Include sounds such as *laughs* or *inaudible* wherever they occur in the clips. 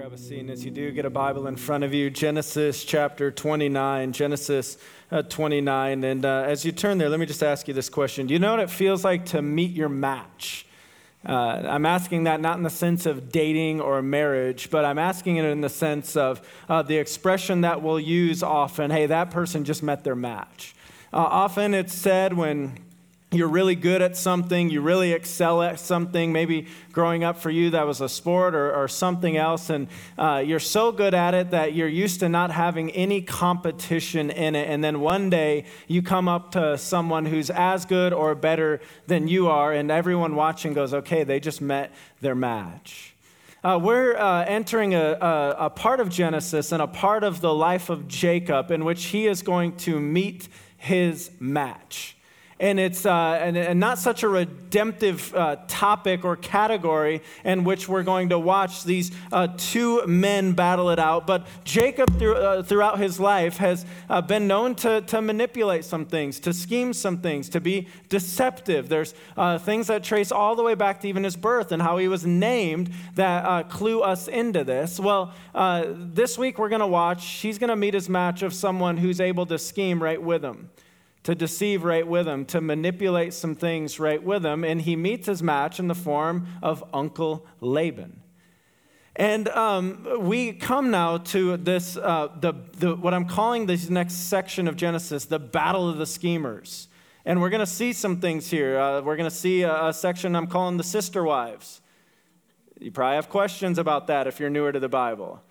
grab a seat. And as you do, get a Bible in front of you. Genesis chapter 29. Genesis uh, 29. And uh, as you turn there, let me just ask you this question Do you know what it feels like to meet your match? Uh, I'm asking that not in the sense of dating or marriage, but I'm asking it in the sense of uh, the expression that we'll use often hey, that person just met their match. Uh, often it's said when you're really good at something, you really excel at something. Maybe growing up for you, that was a sport or, or something else, and uh, you're so good at it that you're used to not having any competition in it. And then one day you come up to someone who's as good or better than you are, and everyone watching goes, okay, they just met their match. Uh, we're uh, entering a, a, a part of Genesis and a part of the life of Jacob in which he is going to meet his match and it's uh, and, and, not such a redemptive uh, topic or category in which we're going to watch these uh, two men battle it out. But Jacob, through, uh, throughout his life, has uh, been known to, to manipulate some things, to scheme some things, to be deceptive. There's uh, things that trace all the way back to even his birth and how he was named that clue us into this. Well, this week we're going to watch, he's going to meet his match of someone who's able to scheme right with him to deceive right with him, to manipulate some things right with him, and he meets his match in the form of Uncle Laban. And um, we come now to this, uh, the, the, what I'm calling this next section of Genesis, the battle of the schemers. And we're going to see some things here. Uh, we're going to see a, a section I'm calling the sister wives. You probably have questions about that if you're newer to the Bible.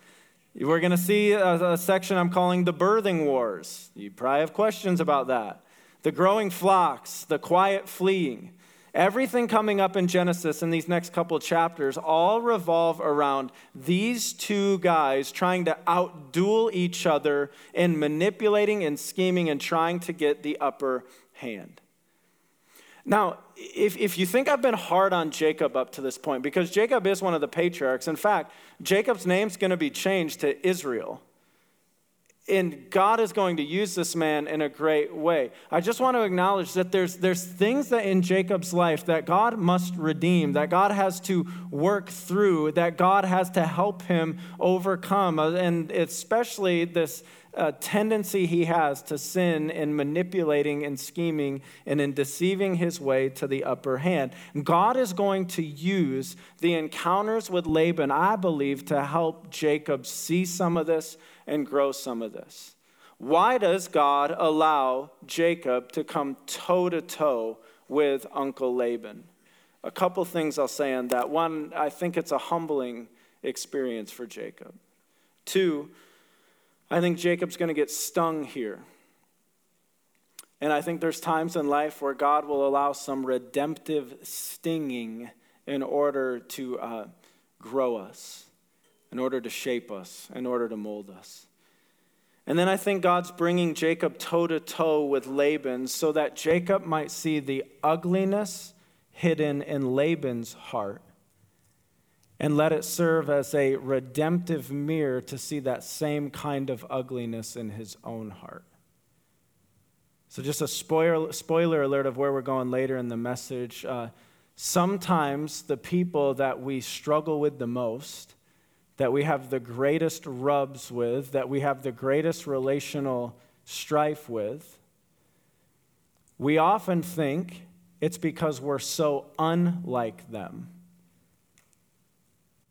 We're going to see a, a, section I'm calling the birthing wars. You probably have questions about that. The growing flocks, the quiet fleeing. Everything coming up in Genesis in these next couple chapters all revolve around these two guys trying to outduel each other in manipulating and scheming and trying to get the upper hand. Now, if, if you think I've been hard on Jacob up to this point, because Jacob is one of the patriarchs, in fact, Jacob's name's going to be changed to Israel. And God is going to use this man in a great way. I just want to acknowledge that there's, there's things that in Jacob's life that God must redeem, that God has to work through, that God has to help him overcome. And especially this uh, tendency he has to sin in manipulating and scheming and in deceiving his way to the upper hand. God is going to use the encounters with Laban, I believe, to help Jacob see some of this and grow some of this. Why does God allow Jacob to come toe to toe with Uncle Laban? A couple things I'll say on that. One, I think it's a humbling experience for Jacob. Two, I think Jacob's going to get stung here. And I think there's times in life where God will allow some redemptive stinging in order to uh, grow us, in order to shape us, in order to mold us. And then I think God's bringing Jacob toe to toe with Laban so that Jacob might see the ugliness hidden in Laban's heart and let it serve as a redemptive mirror to see that same kind of ugliness in his own heart. So, just a spoiler, spoiler alert of where we're going later in the message. Uh, sometimes the people that we struggle with the most, that we have the greatest rubs with, that we have the greatest relational strife with, we often think it's because we're so unlike them.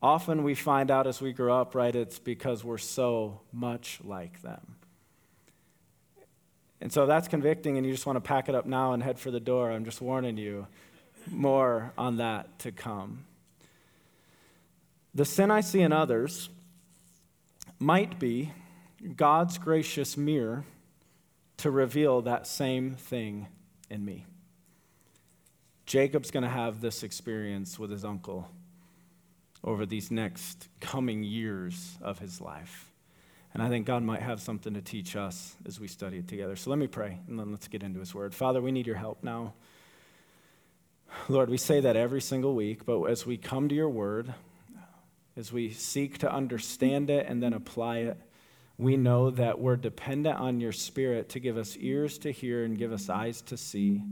Often we find out as we grow up, right, it's because we're so much like them. And so that's convicting, and you just want to pack it up now and head for the door. I'm just warning you more on that to come. The sin I see in others might be God's gracious mirror to reveal that same thing in me. Jacob's going to have this experience with his uncle over these next coming years of his life. And I think God might have something to teach us as we study it together. So let me pray, and then let's get into his word. Father, we need your help now. Lord, we say that every single week, but as we come to your word, as we seek to understand it and then apply it, we know that we're dependent on your spirit to give us ears to hear and give us eyes to see.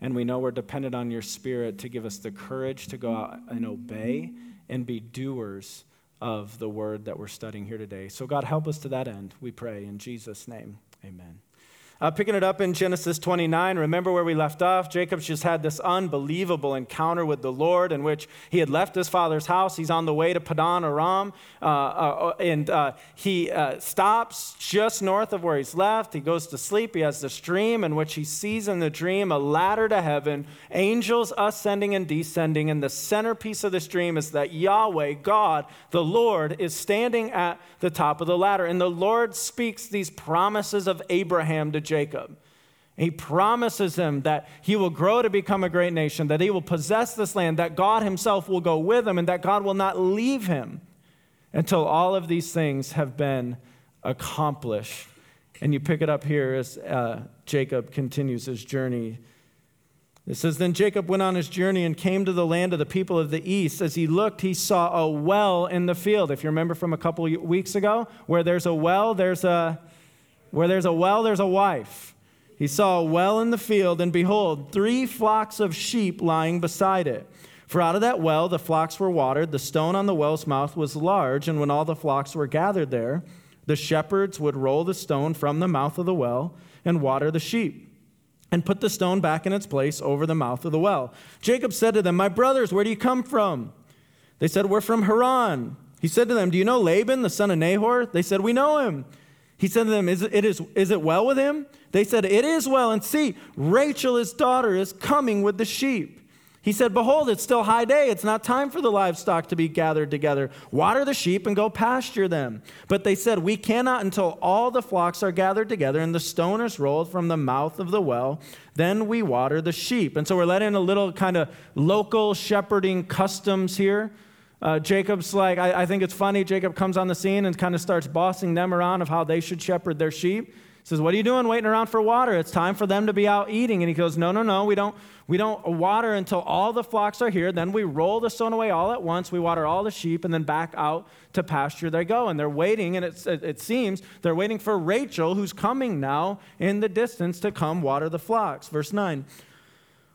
And we know we're dependent on your spirit to give us the courage to go out and obey and be doers of the word that we're studying here today. So, God, help us to that end, we pray. In Jesus' name, amen. Uh, picking it up in Genesis 29, remember where we left off? Jacob's just had this unbelievable encounter with the Lord in which he had left his father's house. He's on the way to Padan Aram, uh, uh, and uh, he uh, stops just north of where he's left. He goes to sleep. He has this dream in which he sees in the dream a ladder to heaven, angels ascending and descending. And the centerpiece of this dream is that Yahweh, God, the Lord, is standing at the top of the ladder. And the Lord speaks these promises of Abraham to Jacob. He promises him that he will grow to become a great nation, that he will possess this land, that God himself will go with him, and that God will not leave him until all of these things have been accomplished. And you pick it up here as uh, Jacob continues his journey. It says, Then Jacob went on his journey and came to the land of the people of the east. As he looked, he saw a well in the field. If you remember from a couple weeks ago, where there's a well, there's a where there's a well, there's a wife. He saw a well in the field, and behold, three flocks of sheep lying beside it. For out of that well the flocks were watered. The stone on the well's mouth was large, and when all the flocks were gathered there, the shepherds would roll the stone from the mouth of the well and water the sheep, and put the stone back in its place over the mouth of the well. Jacob said to them, My brothers, where do you come from? They said, We're from Haran. He said to them, Do you know Laban, the son of Nahor? They said, We know him. He said to them, is it, is, is it well with him? They said, It is well. And see, Rachel, his daughter, is coming with the sheep. He said, Behold, it's still high day. It's not time for the livestock to be gathered together. Water the sheep and go pasture them. But they said, We cannot until all the flocks are gathered together and the stone is rolled from the mouth of the well. Then we water the sheep. And so we're letting a little kind of local shepherding customs here. Uh, Jacob's like, I, I, think it's funny. Jacob comes on the scene and kind of starts bossing them around of how they should shepherd their sheep. He says, What are you doing waiting around for water? It's time for them to be out eating. And he goes, No, no, no. We don't, we don't water until all the flocks are here. Then we roll the stone away all at once. We water all the sheep and then back out to pasture they go. And they're waiting, and it, it seems they're waiting for Rachel, who's coming now in the distance to come water the flocks. Verse 9.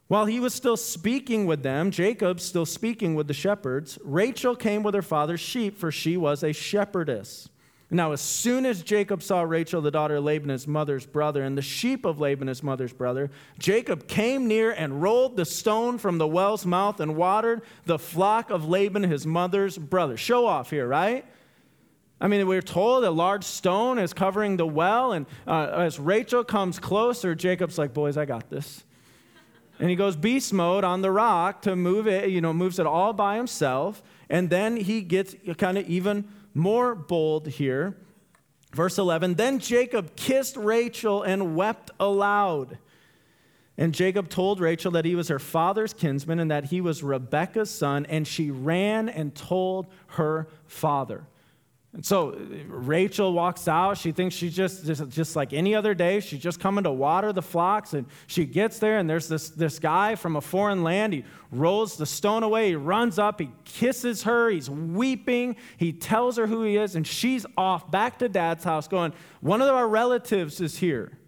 While he was still speaking with them, Jacob still speaking with the shepherds, Rachel came with her father's sheep, for she was a shepherdess. Now, as soon as Jacob saw Rachel, the daughter of Laban, his mother's brother, and the sheep of Laban, his mother's brother, Jacob came near and rolled the stone from the well's mouth and watered the flock of Laban, his mother's brother. Show off here, right? I mean, we're told a large stone is covering the well, and uh, as Rachel comes closer, Jacob's like, Boys, I got this. And he goes beast mode on the rock to move it, you know, moves it all by himself. And then he gets kind of even more bold here. Verse 11 Then Jacob kissed Rachel and wept aloud. And Jacob told Rachel that he was her father's kinsman and that he was Rebekah's son, and she ran and told her father. And so uh, Rachel walks out. She thinks she's just, just, just like any other day. She's just coming to water the flocks. And she gets there, and there's this, this guy from a foreign land. He rolls the stone away. He runs up. He kisses her. He's weeping. He tells her who he is. And she's off back to dad's house, going, One of our relatives is here.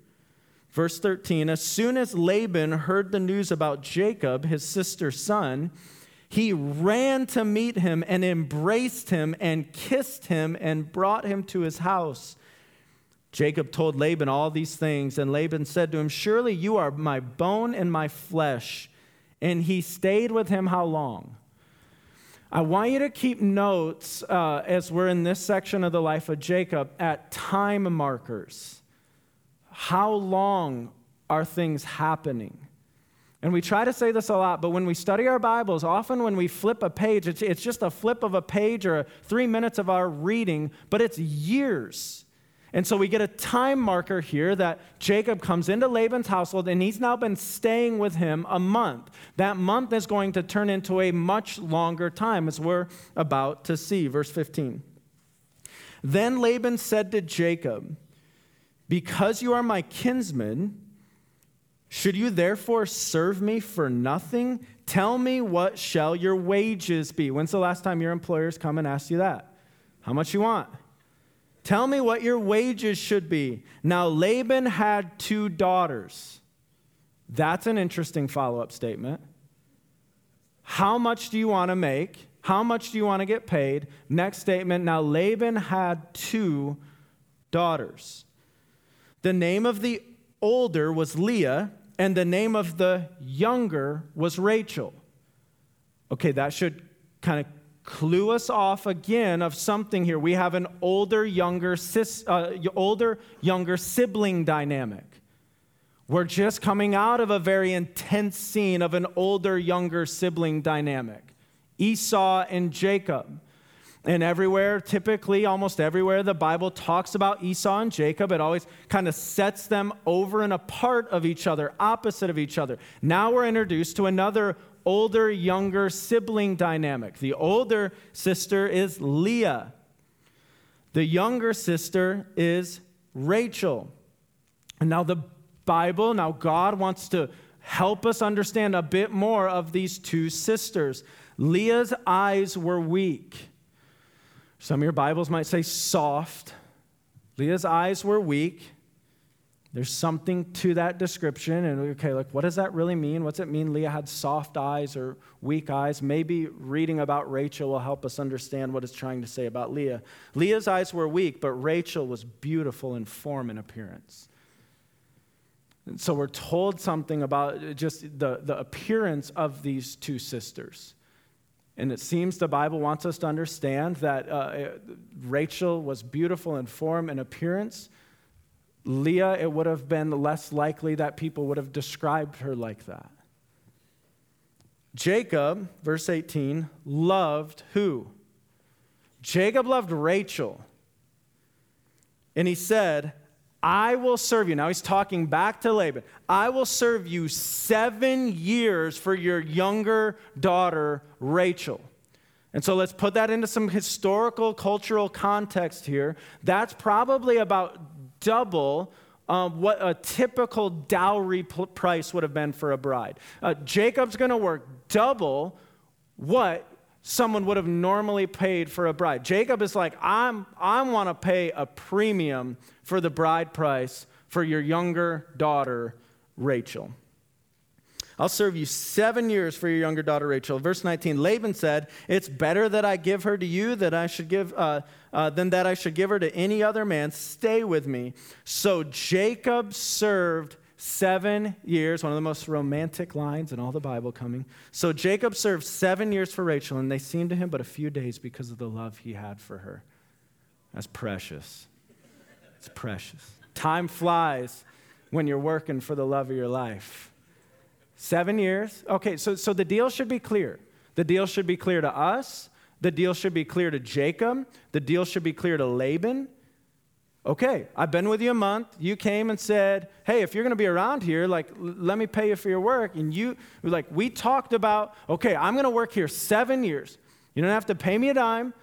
Verse 13 As soon as Laban heard the news about Jacob, his sister's son, he ran to meet him and embraced him and kissed him and brought him to his house. Jacob told Laban all these things, and Laban said to him, Surely you are my bone and my flesh. And he stayed with him how long? I want you to keep notes uh, as we're in this section of the life of Jacob at time markers. How long are things happening? And we try to say this a lot, but when we study our Bibles, often when we flip a page, it's, it's just a flip of a page or three minutes of our reading, but it's years. And so we get a time marker here that Jacob comes into Laban's household and he's now been staying with him a month. That month is going to turn into a much longer time, as we're about to see. Verse 15. Then Laban said to Jacob, Because you are my kinsman, should you therefore serve me for nothing? Tell me what shall your wages be? When's the last time your employers come and ask you that? How much you want? Tell me what your wages should be. Now Laban had two daughters. That's an interesting follow-up statement. How much do you want to make? How much do you want to get paid? Next statement. Now, Laban had two daughters. The name of the older was Leah, and the name of the younger was Rachel. Okay, that should kind of clue us off again of something here. We have an older younger sis, uh, older younger sibling dynamic. We're just coming out of a very intense scene of an older younger sibling dynamic. Esau and Jacob. And everywhere, typically, almost everywhere, the Bible talks about Esau and Jacob. It always kind of sets them over and apart of each other, opposite of each other. Now we're introduced to another older, younger sibling dynamic. The older sister is Leah, the younger sister is Rachel. And now the Bible, now God wants to help us understand a bit more of these two sisters. Leah's eyes were weak. Some of your Bibles might say soft. Leah's eyes were weak. There's something to that description. And okay, like, what does that really mean? What's it mean Leah had soft eyes or weak eyes? Maybe reading about Rachel will help us understand what it's trying to say about Leah. Leah's eyes were weak, but Rachel was beautiful in form and appearance. And so we're told something about just the, the appearance of these two sisters. And it seems the Bible wants us to understand that uh, Rachel was beautiful in form and appearance. Leah, it would have been less likely that people would have described her like that. Jacob, verse 18, loved who? Jacob loved Rachel. And he said, I will serve you. Now he's talking back to Laban. I will serve you seven years for your younger daughter, Rachel. And so let's put that into some historical, cultural context here. That's probably about double um, what a typical dowry price would have been for a bride. Uh, Jacob's going to work double what someone would have normally paid for a bride. Jacob is like, I'm, I want to pay a premium for the bride price for your younger daughter, Rachel. I'll serve you seven years for your younger daughter Rachel. Verse 19, Laban said, It's better that I give her to you that I should give, uh, uh, than that I should give her to any other man. Stay with me. So Jacob served seven years, one of the most romantic lines in all the Bible coming. So Jacob served seven years for Rachel, and they seemed to him but a few days because of the love he had for her. That's precious. It's precious. Time flies when you're working for the love of your life. Seven years? Okay, so, so the deal should be clear. The deal should be clear to us. The deal should be clear to Jacob. The deal should be clear to Laban. Okay, I've been with you a month. You came and said, "Hey, if you're going to be around here, like let me pay you for your work." And you like we talked about, "Okay, I'm going to work here 7 years. You don't have to pay me a dime,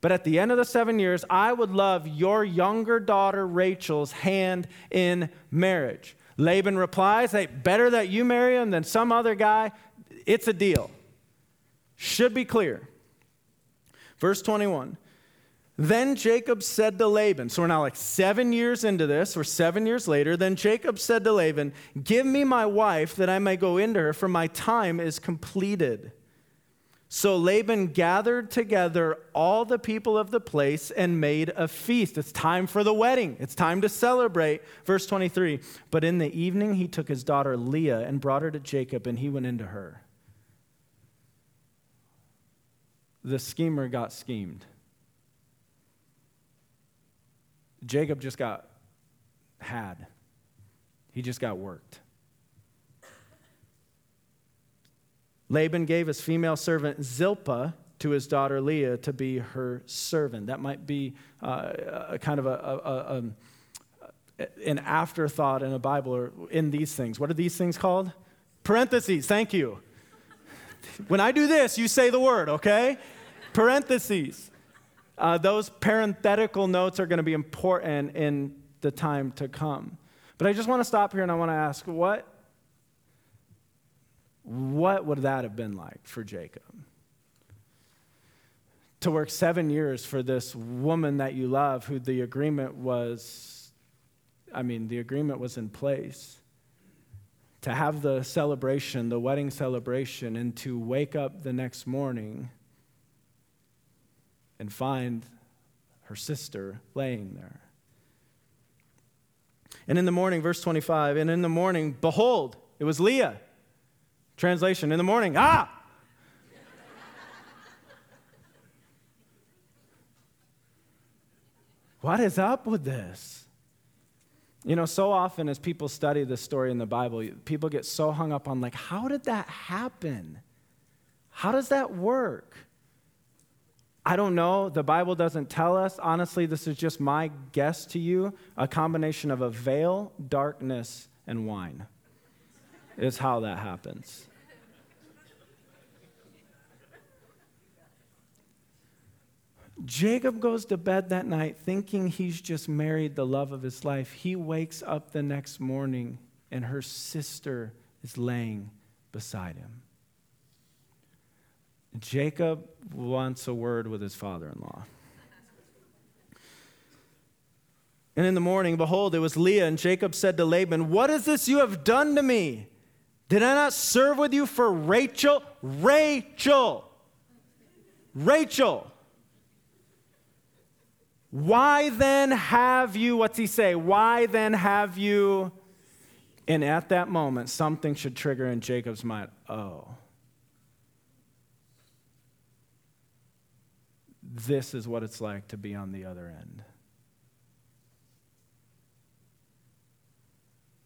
but at the end of the 7 years, I would love your younger daughter Rachel's hand in marriage." Laban replies, "Hey, better that you marry him than some other guy. It's a deal." Should be clear. Verse 21. Then Jacob said to Laban, so we're now like seven years into this, we're seven years later. Then Jacob said to Laban, Give me my wife that I may go into her, for my time is completed. So Laban gathered together all the people of the place and made a feast. It's time for the wedding, it's time to celebrate. Verse 23 But in the evening he took his daughter Leah and brought her to Jacob, and he went into her. The schemer got schemed. Jacob just got had, he just got worked. Laban gave his female servant Zilpah to his daughter Leah to be her servant. That might be uh, a kind of a, a, a, um, an afterthought in a Bible or in these things. What are these things called? Parentheses, thank you. When I do this, you say the word, okay? Parentheses. Uh, those parenthetical notes are going to be important in the time to come. But I just want to stop here and I want to ask what, what would that have been like for Jacob? To work seven years for this woman that you love, who the agreement was, I mean, the agreement was in place. To have the celebration, the wedding celebration, and to wake up the next morning and find her sister laying there. And in the morning, verse 25, and in the morning, behold, it was Leah. Translation, in the morning, ah! what is up with this? You know, so often as people study this story in the Bible, people get so hung up on, like, how did that happen? How does that work? I don't know. The Bible doesn't tell us. Honestly, this is just my guess to you. A combination of a veil, darkness, and wine is how that happens. Jacob goes to bed that night thinking he's just married the love of his life. He wakes up the next morning and her sister is laying beside him. Jacob wants a word with his father in law. And in the morning, behold, it was Leah, and Jacob said to Laban, What is this you have done to me? Did I not serve with you for Rachel? Rachel! Rachel! Why then have you, what's he say? Why then have you? And at that moment, something should trigger in Jacob's mind oh, this is what it's like to be on the other end.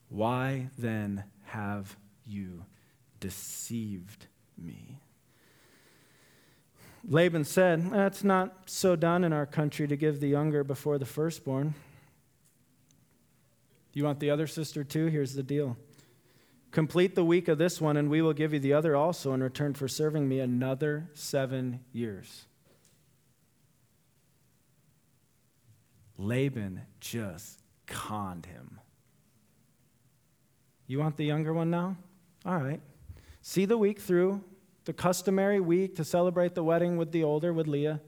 Why then have you deceived me? Laban said, It's not so done in our country to give the younger before the firstborn. You want the other sister too? Here's the deal. Complete the week of this one, and we will give you the other also in return for serving me another seven years. Laban just conned him. You want the younger one now? All right. See the week through, the customary week to celebrate the wedding with the older, with Leah.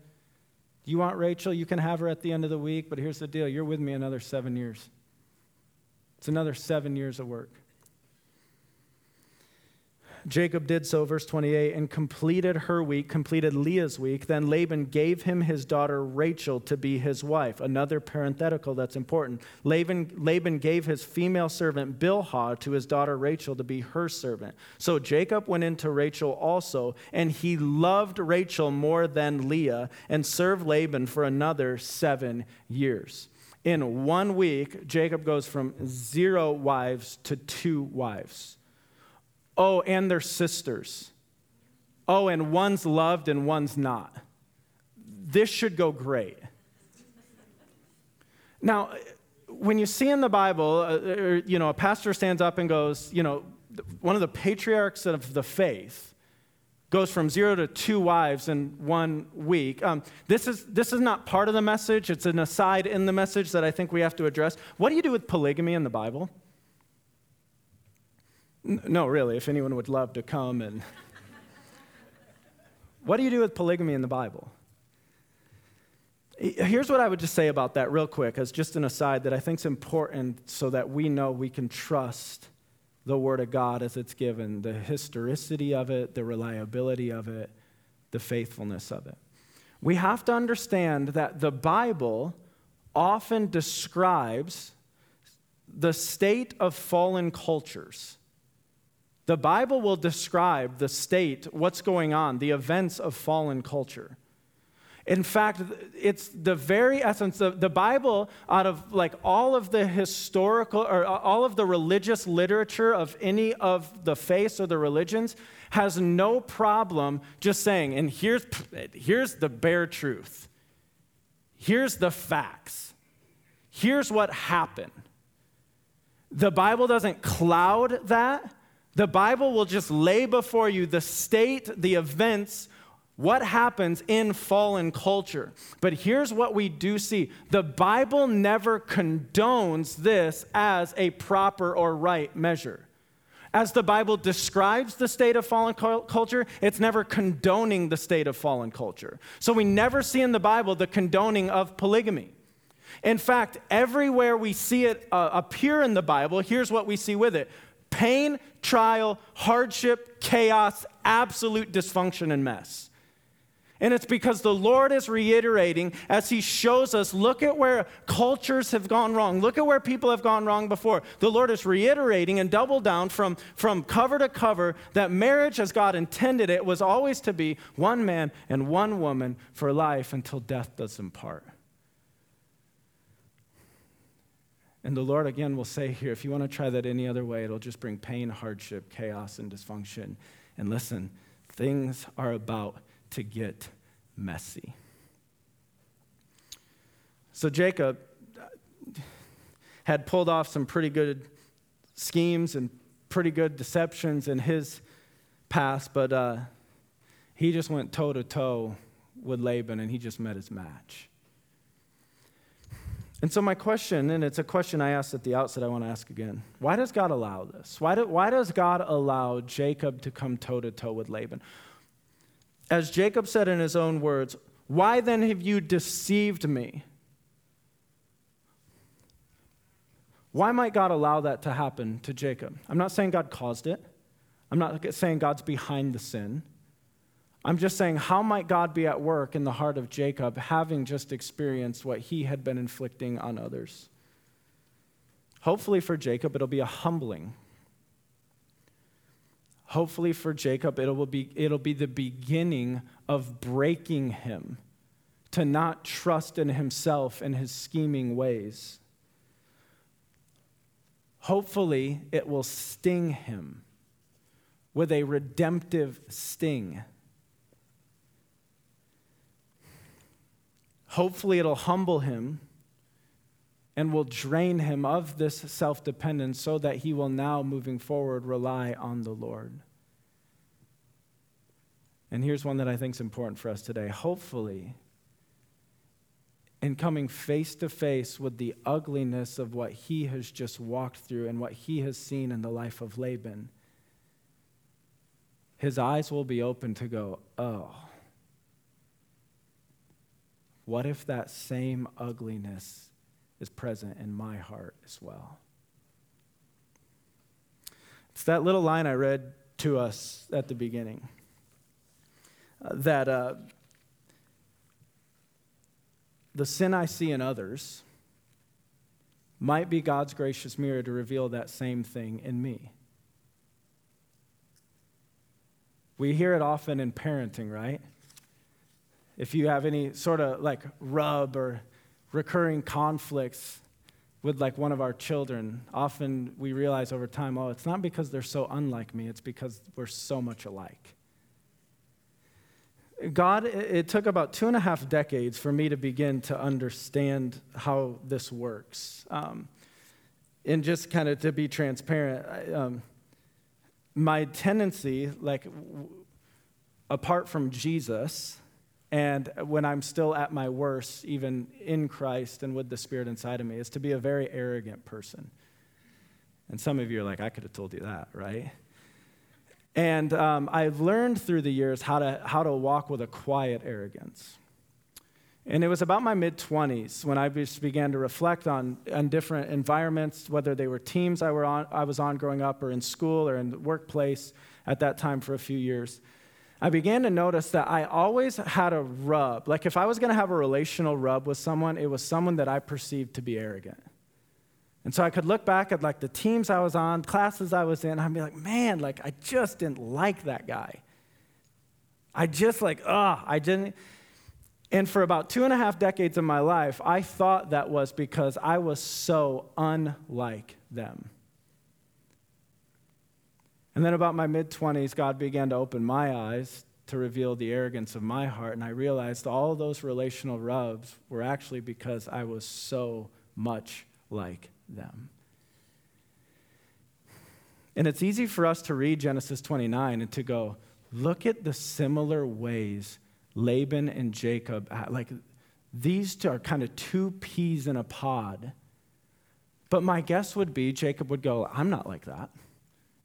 You want Rachel? You can have her at the end of the week, but here's the deal you're with me another seven years. It's another seven years of work. Jacob did so, verse 28, and completed her week, completed Leah's week. Then Laban gave him his daughter Rachel to be his wife. Another parenthetical that's important. Laban, Laban gave his female servant Bilhah to his daughter Rachel to be her servant. So Jacob went into Rachel also, and he loved Rachel more than Leah, and served Laban for another seven years. In one week, Jacob goes from zero wives to two wives. Oh, and their sisters. Oh, and one's loved and one's not. This should go great. Now, when you see in the Bible, uh, uh, you know, a pastor stands up and goes, you know, one of the patriarchs of the faith goes from zero to two wives in one week. Um, this, is, this is not part of the message, it's an aside in the message that I think we have to address. What do you do with polygamy in the Bible? No, really, if anyone would love to come and. *laughs* what do you do with polygamy in the Bible? Here's what I would just say about that, real quick, as just an aside that I think is important so that we know we can trust the Word of God as it's given the historicity of it, the reliability of it, the faithfulness of it. We have to understand that the Bible often describes the state of fallen cultures the Bible will describe the state, what's going on, the events of fallen culture. In fact, it's the very essence of the Bible, out of like all of the historical or all of the religious literature of any of the faiths or the religions, has no problem just saying, and here's, here's the bare truth. Here's the facts. Here's what happened. The Bible doesn't cloud that. The Bible will just lay before you the state, the events, what happens in fallen culture. But here's what we do see the Bible never condones this as a proper or right measure. As the Bible describes the state of fallen culture, it's never condoning the state of fallen culture. So we never see in the Bible the condoning of polygamy. In fact, everywhere we see it uh, appear in the Bible, here's what we see with it pain, trial, hardship, chaos, absolute dysfunction, and mess. And it's because the Lord is reiterating as He shows us look at where cultures have gone wrong, look at where people have gone wrong before. The Lord is reiterating and double down from, from cover to cover that marriage, as God intended it, was always to be one man and one woman for life until death does them part. And the Lord again will say here if you want to try that any other way, it'll just bring pain, hardship, chaos, and dysfunction. And listen, things are about to get messy. So Jacob had pulled off some pretty good schemes and pretty good deceptions in his past, but uh, he just went toe to toe with Laban and he just met his match. And so, my question, and it's a question I asked at the outset, I want to ask again. Why does God allow this? Why, do, why does God allow Jacob to come toe to toe with Laban? As Jacob said in his own words, Why then have you deceived me? Why might God allow that to happen to Jacob? I'm not saying God caused it, I'm not saying God's behind the sin. I'm just saying, how might God be at work in the heart of Jacob, having just experienced what he had been inflicting on others? Hopefully, for Jacob, it'll be a humbling. Hopefully, for Jacob, it will be, it'll be the beginning of breaking him to not trust in himself and his scheming ways. Hopefully, it will sting him with a redemptive sting Hopefully, it'll humble him and will drain him of this self dependence so that he will now, moving forward, rely on the Lord. And here's one that I think is important for us today. Hopefully, in coming face to face with the ugliness of what he has just walked through and what he has seen in the life of Laban, his eyes will be open to go, oh, what if that same ugliness is present in my heart as well? It's that little line I read to us at the beginning uh, that uh, the sin I see in others might be God's gracious mirror to reveal that same thing in me. We hear it often in parenting, right? If you have any sort of like rub or recurring conflicts with like one of our children, often we realize over time, oh, it's not because they're so unlike me, it's because we're so much alike. God, it took about two and a half decades for me to begin to understand how this works. Um, and just kind of to be transparent, um, my tendency, like, w- apart from Jesus, and when I'm still at my worst, even in Christ and with the Spirit inside of me, is to be a very arrogant person. And some of you are like, I could have told you that, right? And um, I've learned through the years how to, how to walk with a quiet arrogance. And it was about my mid 20s when I began to reflect on, on different environments, whether they were teams I, were on, I was on growing up or in school or in the workplace at that time for a few years. I began to notice that I always had a rub. Like if I was going to have a relational rub with someone, it was someone that I perceived to be arrogant. And so I could look back at like the teams I was on, classes I was in, I'd be like, man, like I just didn't like that guy. I just like, ah, I didn't. And for about two and a half decades of my life, I thought that was because I was so unlike them. And then, about my mid 20s, God began to open my eyes to reveal the arrogance of my heart. And I realized all those relational rubs were actually because I was so much like them. And it's easy for us to read Genesis 29 and to go, look at the similar ways Laban and Jacob, like these two are kind of two peas in a pod. But my guess would be Jacob would go, I'm not like that.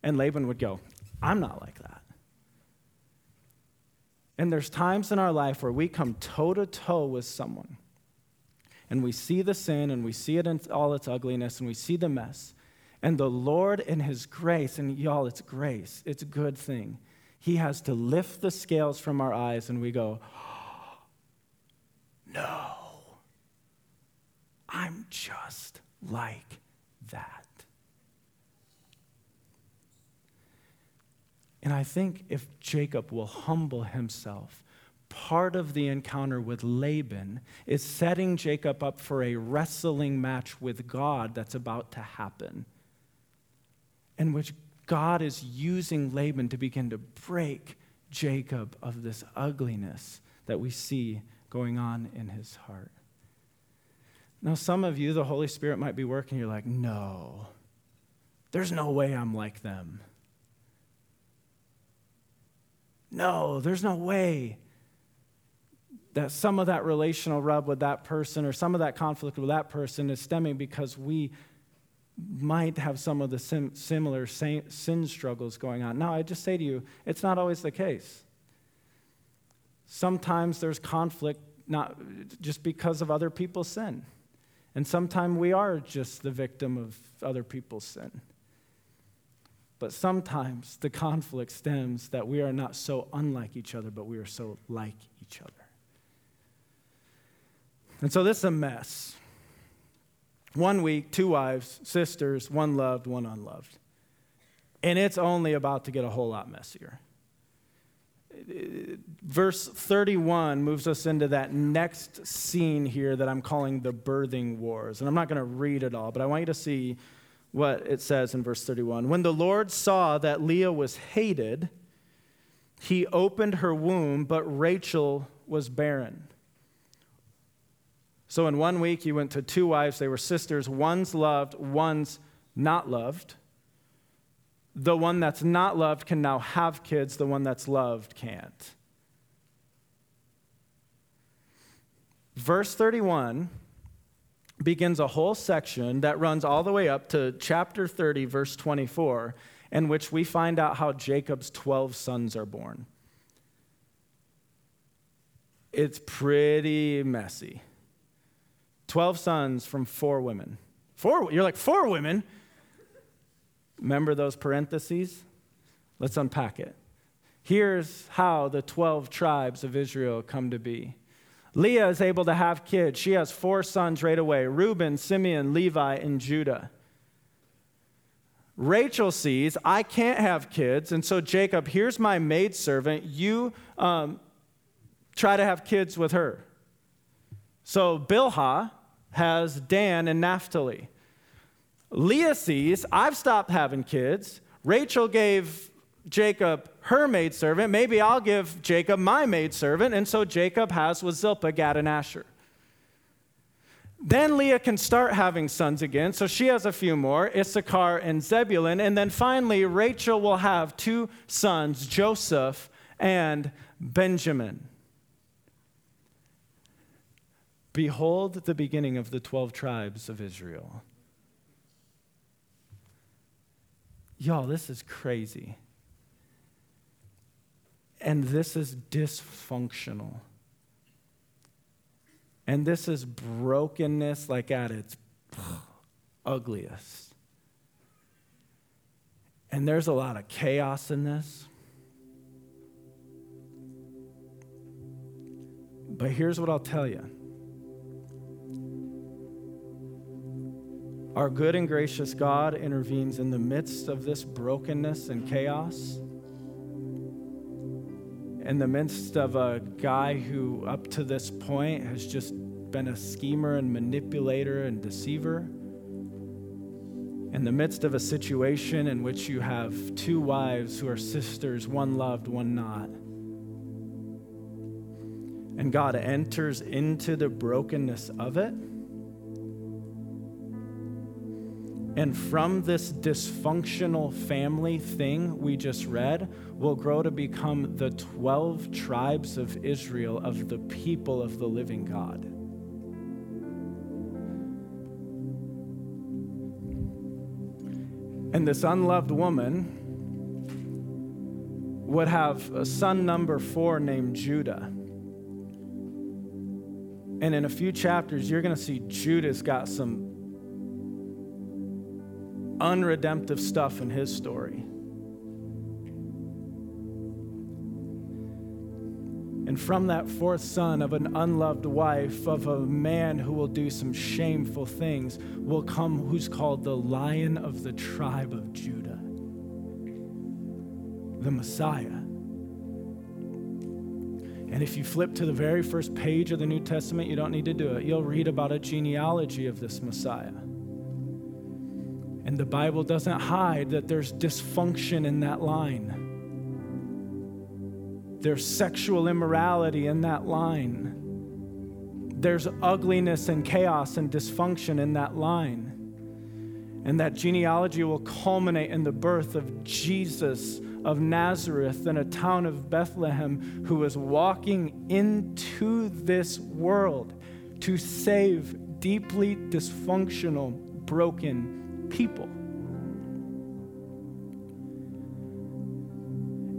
And Laban would go, I'm not like that. And there's times in our life where we come toe to toe with someone and we see the sin and we see it in all its ugliness and we see the mess. And the Lord, in His grace, and y'all, it's grace, it's a good thing. He has to lift the scales from our eyes and we go, *gasps* No. I'm just like that. And I think if Jacob will humble himself, part of the encounter with Laban is setting Jacob up for a wrestling match with God that's about to happen, in which God is using Laban to begin to break Jacob of this ugliness that we see going on in his heart. Now, some of you, the Holy Spirit might be working, you're like, no, there's no way I'm like them. No, there's no way that some of that relational rub with that person or some of that conflict with that person is stemming because we might have some of the sim- similar sin struggles going on. Now, I just say to you, it's not always the case. Sometimes there's conflict not just because of other people's sin. And sometimes we are just the victim of other people's sin. But sometimes the conflict stems that we are not so unlike each other, but we are so like each other. And so this is a mess. One week, two wives, sisters, one loved, one unloved. And it's only about to get a whole lot messier. Verse 31 moves us into that next scene here that I'm calling the birthing wars. And I'm not going to read it all, but I want you to see what it says in verse 31. When the Lord saw that Leah was hated, he opened her womb, but Rachel was barren. So in one week, he went to two wives. They were sisters. One's loved, one's not loved. The one that's not loved can now have kids, the one that's loved can't. Verse 31 begins a whole section that runs all the way up to chapter 30, verse 24, in which we find out how Jacob's 12 sons are born. It's pretty messy. 12 sons from four women. Four, you're like, four women? Remember those parentheses? Let's unpack it. Here's how the 12 tribes of Israel come to be. Leah is able to have kids. She has four sons right away Reuben, Simeon, Levi, and Judah. Rachel sees, I can't have kids, and so Jacob, here's my maidservant. You um, try to have kids with her. So Bilhah has Dan and Naphtali. Leah sees, I've stopped having kids. Rachel gave Jacob her maidservant. Maybe I'll give Jacob my maidservant. And so Jacob has with Zilpah, Gad, and Asher. Then Leah can start having sons again. So she has a few more Issachar and Zebulun. And then finally, Rachel will have two sons, Joseph and Benjamin. Behold the beginning of the 12 tribes of Israel. Y'all, this is crazy. And this is dysfunctional. And this is brokenness, like at its *sniffs* ugliest. And there's a lot of chaos in this. But here's what I'll tell you Our good and gracious God intervenes in the midst of this brokenness and chaos. In the midst of a guy who, up to this point, has just been a schemer and manipulator and deceiver. In the midst of a situation in which you have two wives who are sisters, one loved, one not. And God enters into the brokenness of it And from this dysfunctional family thing we just read, will grow to become the 12 tribes of Israel, of the people of the living God. And this unloved woman would have a son number four named Judah. And in a few chapters, you're going to see Judah's got some unredemptive stuff in his story. And from that fourth son of an unloved wife, of a man who will do some shameful things, will come who's called the Lion of the tribe of Judah, the Messiah. And if you flip to the very first page of the New Testament, you don't need to do it. You'll read about a genealogy of this Messiah. And the Bible doesn't hide that there's dysfunction in that line. There's sexual immorality in that line. There's ugliness and chaos and dysfunction in that line. And that genealogy will culminate in the birth of Jesus of Nazareth in a town of Bethlehem who was walking into this world to save deeply dysfunctional, broken people.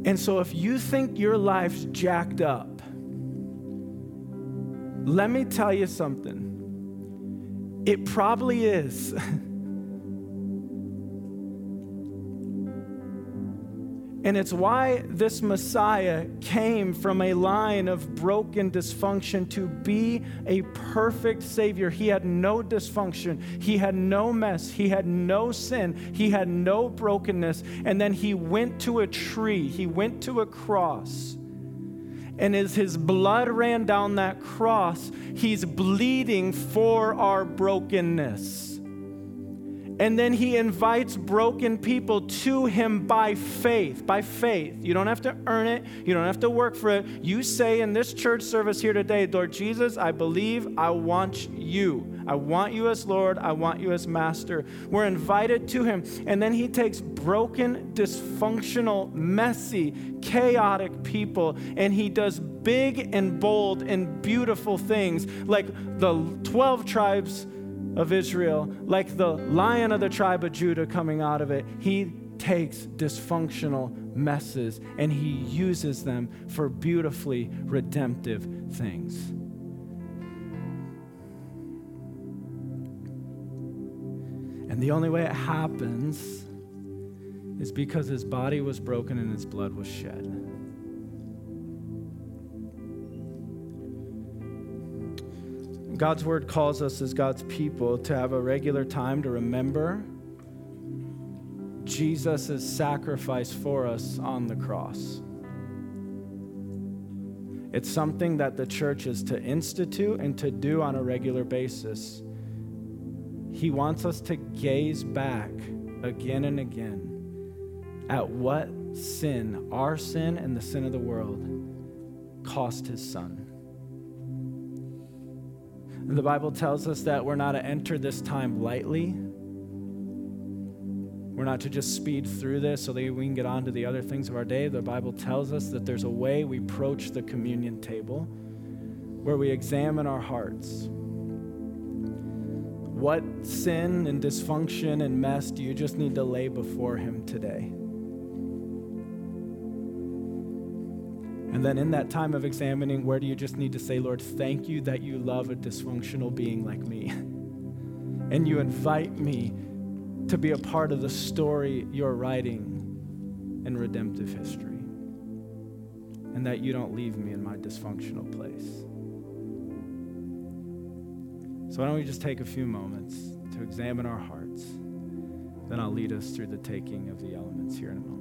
And so, if you think your life's jacked up, let me tell you something. It probably is. *laughs* And it's why this Messiah came from a line of broken dysfunction to be a perfect Savior. He had no dysfunction, He had no mess, He had no sin, He had no brokenness. And then He went to a tree, He went to a cross. And as His blood ran down that cross, He's bleeding for our brokenness. And then he invites broken people to him by faith. By faith. You don't have to earn it, you don't have to work for it. You say in this church service here today, Lord Jesus, I believe I want you. I want you as Lord, I want you as Master. We're invited to him. And then he takes broken, dysfunctional, messy, chaotic people and he does big and bold and beautiful things like the 12 tribes of Israel, like the lion of the tribe of Judah coming out of it, he takes dysfunctional messes and he uses them for beautifully redemptive things. And the only way it happens is because his body was broken and his blood was shed. God's word calls us as God's people to have a regular time to remember Jesus' sacrifice for us on the cross. It's something that the church is to institute and to do on a regular basis. He wants us to gaze back again and again at what sin, our sin and the sin of the world, cost his son. The Bible tells us that we're not to enter this time lightly. We're not to just speed through this so that we can get on to the other things of our day. The Bible tells us that there's a way we approach the communion table where we examine our hearts. What sin and dysfunction and mess do you just need to lay before Him today? And then in that time of examining, where do you just need to say, Lord, thank you that you love a dysfunctional being like me? *laughs* and you invite me to be a part of the story you're writing in redemptive history. And that you don't leave me in my dysfunctional place. So, why don't we just take a few moments to examine our hearts? Then I'll lead us through the taking of the elements here in a moment.